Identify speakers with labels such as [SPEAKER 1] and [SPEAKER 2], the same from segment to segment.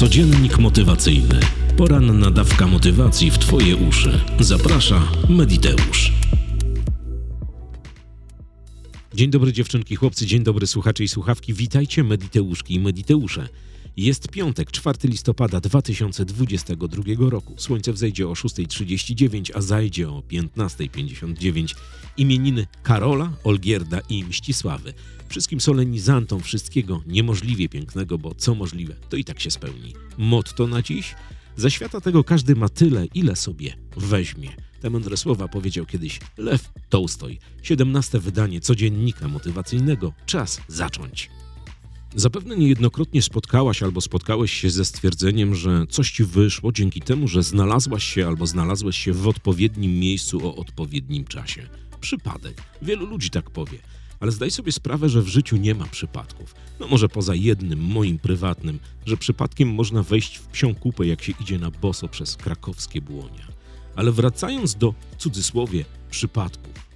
[SPEAKER 1] Codziennik motywacyjny. Poranna dawka motywacji w Twoje uszy. Zaprasza Mediteusz. Dzień dobry dziewczynki, chłopcy, dzień dobry słuchacze i słuchawki. Witajcie Mediteuszki i Mediteusze. Jest piątek, 4 listopada 2022 roku. Słońce wzejdzie o 6.39, a zajdzie o 15.59. Imieniny Karola, Olgierda i Mścisławy. Wszystkim solenizantom wszystkiego niemożliwie pięknego, bo co możliwe, to i tak się spełni. Motto na dziś? Ze świata tego każdy ma tyle, ile sobie weźmie. Te mądre słowa powiedział kiedyś Lew Tolstoj. 17 wydanie codziennika motywacyjnego. Czas zacząć. Zapewne niejednokrotnie spotkałaś albo spotkałeś się ze stwierdzeniem, że coś ci wyszło dzięki temu, że znalazłaś się albo znalazłeś się w odpowiednim miejscu o odpowiednim czasie. Przypadek. Wielu ludzi tak powie. Ale zdaj sobie sprawę, że w życiu nie ma przypadków. No może poza jednym, moim prywatnym, że przypadkiem można wejść w psią kupę, jak się idzie na boso przez krakowskie błonia. Ale wracając do, cudzysłowie, przypadków.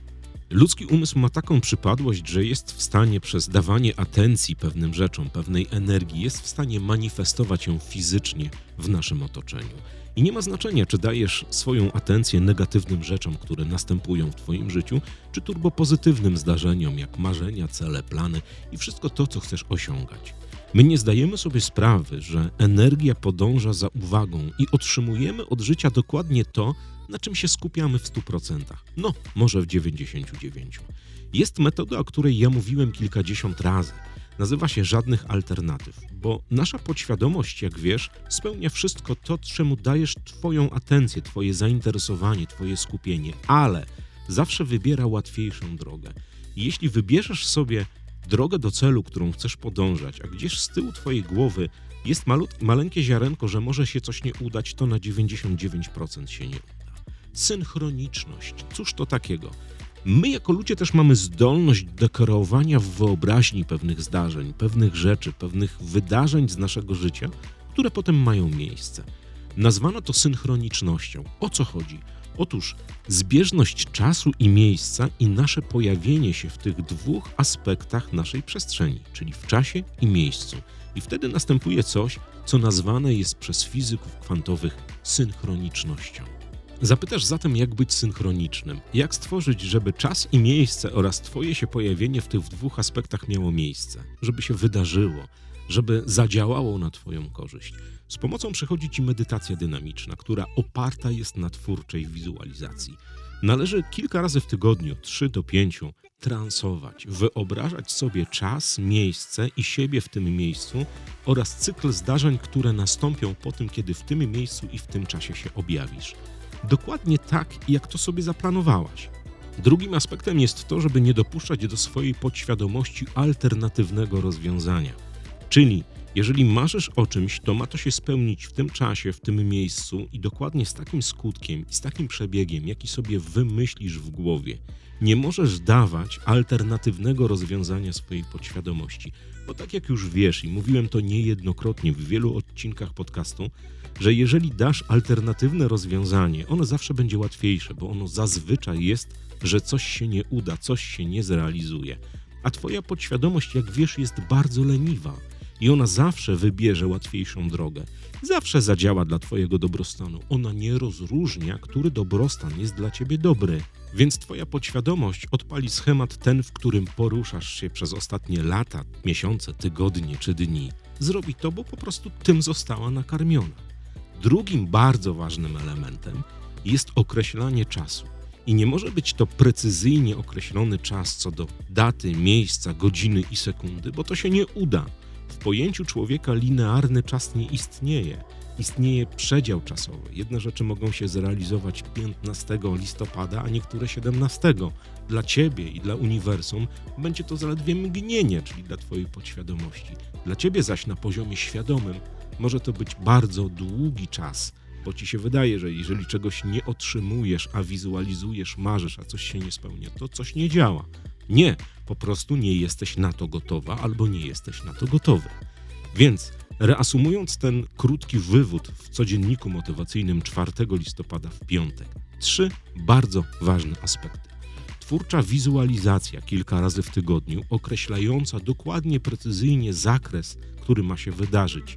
[SPEAKER 1] Ludzki umysł ma taką przypadłość, że jest w stanie przez dawanie atencji pewnym rzeczom, pewnej energii, jest w stanie manifestować ją fizycznie w naszym otoczeniu. I nie ma znaczenia, czy dajesz swoją atencję negatywnym rzeczom, które następują w Twoim życiu, czy turbopozytywnym zdarzeniom, jak marzenia, cele, plany i wszystko to, co chcesz osiągać. My nie zdajemy sobie sprawy, że energia podąża za uwagą i otrzymujemy od życia dokładnie to, na czym się skupiamy w 100%. No, może w 99%. Jest metoda, o której ja mówiłem kilkadziesiąt razy. Nazywa się żadnych alternatyw, bo nasza podświadomość, jak wiesz, spełnia wszystko to, czemu dajesz Twoją atencję, Twoje zainteresowanie, Twoje skupienie, ale zawsze wybiera łatwiejszą drogę. Jeśli wybierzesz sobie drogę do celu, którą chcesz podążać, a gdzieś z tyłu Twojej głowy jest malut, maleńkie ziarenko, że może się coś nie udać, to na 99% się nie. Synchroniczność. Cóż to takiego? My jako ludzie też mamy zdolność do kreowania w wyobraźni pewnych zdarzeń, pewnych rzeczy, pewnych wydarzeń z naszego życia, które potem mają miejsce. Nazwano to synchronicznością. O co chodzi? Otóż zbieżność czasu i miejsca i nasze pojawienie się w tych dwóch aspektach naszej przestrzeni, czyli w czasie i miejscu. I wtedy następuje coś, co nazwane jest przez fizyków kwantowych synchronicznością. Zapytasz zatem, jak być synchronicznym, jak stworzyć, żeby czas i miejsce oraz Twoje się pojawienie w tych dwóch aspektach miało miejsce, żeby się wydarzyło, żeby zadziałało na Twoją korzyść. Z pomocą przychodzi Ci medytacja dynamiczna, która oparta jest na twórczej wizualizacji. Należy kilka razy w tygodniu, 3 do 5, transować, wyobrażać sobie czas, miejsce i siebie w tym miejscu oraz cykl zdarzeń, które nastąpią po tym, kiedy w tym miejscu i w tym czasie się objawisz dokładnie tak, jak to sobie zaplanowałaś. Drugim aspektem jest to, żeby nie dopuszczać do swojej podświadomości alternatywnego rozwiązania. Czyli, jeżeli marzysz o czymś, to ma to się spełnić w tym czasie, w tym miejscu i dokładnie z takim skutkiem i z takim przebiegiem, jaki sobie wymyślisz w głowie. Nie możesz dawać alternatywnego rozwiązania swojej podświadomości, bo tak jak już wiesz i mówiłem to niejednokrotnie w wielu odcinkach podcastu, że jeżeli dasz alternatywne rozwiązanie, ono zawsze będzie łatwiejsze, bo ono zazwyczaj jest, że coś się nie uda, coś się nie zrealizuje. A twoja podświadomość, jak wiesz, jest bardzo leniwa i ona zawsze wybierze łatwiejszą drogę. Zawsze zadziała dla twojego dobrostanu. Ona nie rozróżnia, który dobrostan jest dla ciebie dobry. Więc twoja podświadomość odpali schemat ten, w którym poruszasz się przez ostatnie lata, miesiące, tygodnie czy dni. Zrobi to, bo po prostu tym została nakarmiona. Drugim bardzo ważnym elementem jest określanie czasu. I nie może być to precyzyjnie określony czas co do daty, miejsca, godziny i sekundy, bo to się nie uda. W pojęciu człowieka linearny czas nie istnieje. Istnieje przedział czasowy. Jedne rzeczy mogą się zrealizować 15 listopada, a niektóre 17. Dla ciebie i dla uniwersum będzie to zaledwie mgnienie, czyli dla twojej podświadomości. Dla ciebie zaś na poziomie świadomym może to być bardzo długi czas, bo ci się wydaje, że jeżeli czegoś nie otrzymujesz, a wizualizujesz, marzysz, a coś się nie spełnia, to coś nie działa. Nie, po prostu nie jesteś na to gotowa albo nie jesteś na to gotowy. Więc reasumując ten krótki wywód w codzienniku motywacyjnym 4 listopada w piątek, trzy bardzo ważne aspekty. Twórcza wizualizacja kilka razy w tygodniu, określająca dokładnie, precyzyjnie zakres, który ma się wydarzyć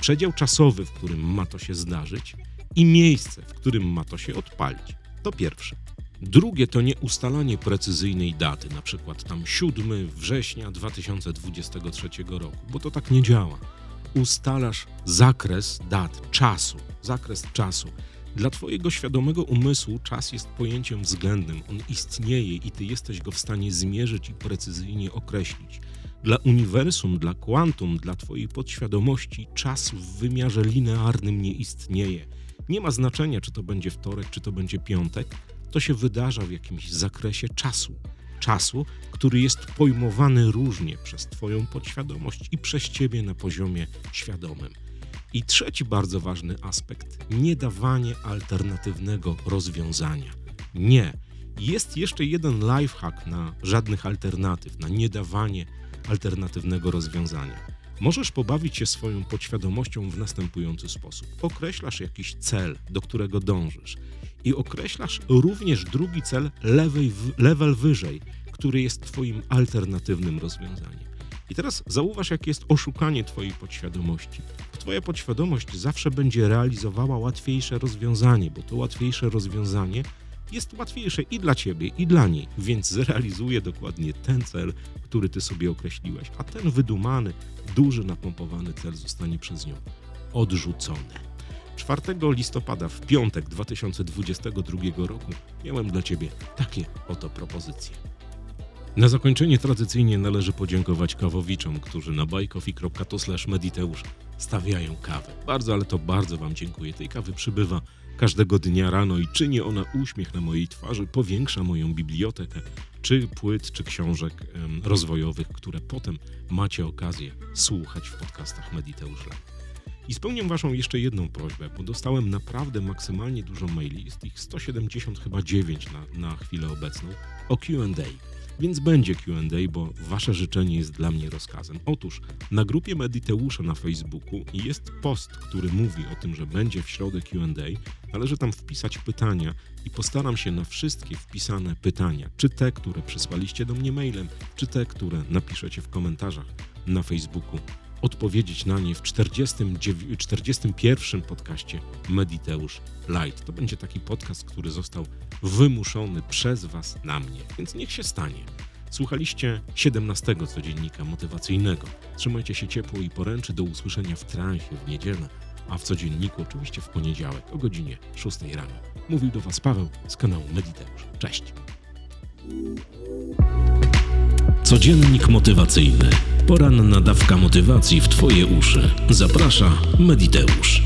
[SPEAKER 1] przedział czasowy, w którym ma to się zdarzyć i miejsce, w którym ma to się odpalić. To pierwsze. Drugie to nie ustalanie precyzyjnej daty, na przykład tam 7 września 2023 roku, bo to tak nie działa. Ustalasz zakres dat, czasu, zakres czasu. Dla Twojego świadomego umysłu czas jest pojęciem względnym, on istnieje i Ty jesteś go w stanie zmierzyć i precyzyjnie określić. Dla uniwersum, dla kwantum, dla Twojej podświadomości czas w wymiarze linearnym nie istnieje. Nie ma znaczenia, czy to będzie wtorek, czy to będzie piątek, to się wydarza w jakimś zakresie czasu. Czasu, który jest pojmowany różnie przez Twoją podświadomość i przez Ciebie na poziomie świadomym. I trzeci bardzo ważny aspekt nie dawanie alternatywnego rozwiązania. Nie. Jest jeszcze jeden lifehack na żadnych alternatyw, na nie dawanie alternatywnego rozwiązania. Możesz pobawić się swoją podświadomością w następujący sposób. Określasz jakiś cel, do którego dążysz i określasz również drugi cel lewej, level wyżej, który jest Twoim alternatywnym rozwiązaniem. I teraz zauważ, jakie jest oszukanie Twojej podświadomości. Twoja podświadomość zawsze będzie realizowała łatwiejsze rozwiązanie, bo to łatwiejsze rozwiązanie jest łatwiejsze i dla ciebie, i dla niej, więc zrealizuje dokładnie ten cel, który ty sobie określiłeś, a ten wydumany, duży, napompowany cel zostanie przez nią odrzucony. 4 listopada w piątek 2022 roku miałem dla ciebie takie oto propozycje. Na zakończenie tradycyjnie należy podziękować kawowiczom, którzy na bajkofi.to mediteusz stawiają kawę. Bardzo, ale to bardzo Wam dziękuję. Tej kawy przybywa każdego dnia rano i czyni ona uśmiech na mojej twarzy, powiększa moją bibliotekę, czy płyt, czy książek rozwojowych, które potem macie okazję słuchać w podcastach Mediteusz Live. I spełniam Waszą jeszcze jedną prośbę, bo dostałem naprawdę maksymalnie dużo maili, jest ich 170 chyba 9 na, na chwilę obecną, o Q&A. Więc będzie QA, bo Wasze życzenie jest dla mnie rozkazem. Otóż na grupie Mediteusza na Facebooku jest post, który mówi o tym, że będzie w środę QA. Należy tam wpisać pytania i postaram się na wszystkie wpisane pytania, czy te, które przysłaliście do mnie mailem, czy te, które napiszecie w komentarzach na Facebooku, odpowiedzieć na nie w 40, 41 podcaście Mediteusz Light. To będzie taki podcast, który został wymuszony przez Was na mnie, więc niech się stanie. Słuchaliście 17 codziennika motywacyjnego. Trzymajcie się ciepło i poręczy do usłyszenia w transie w niedzielę, a w codzienniku oczywiście w poniedziałek o godzinie 6 rano. Mówił do Was Paweł z kanału Mediteusz. Cześć!
[SPEAKER 2] Codziennik motywacyjny. Poranna dawka motywacji w Twoje uszy. Zaprasza Mediteusz.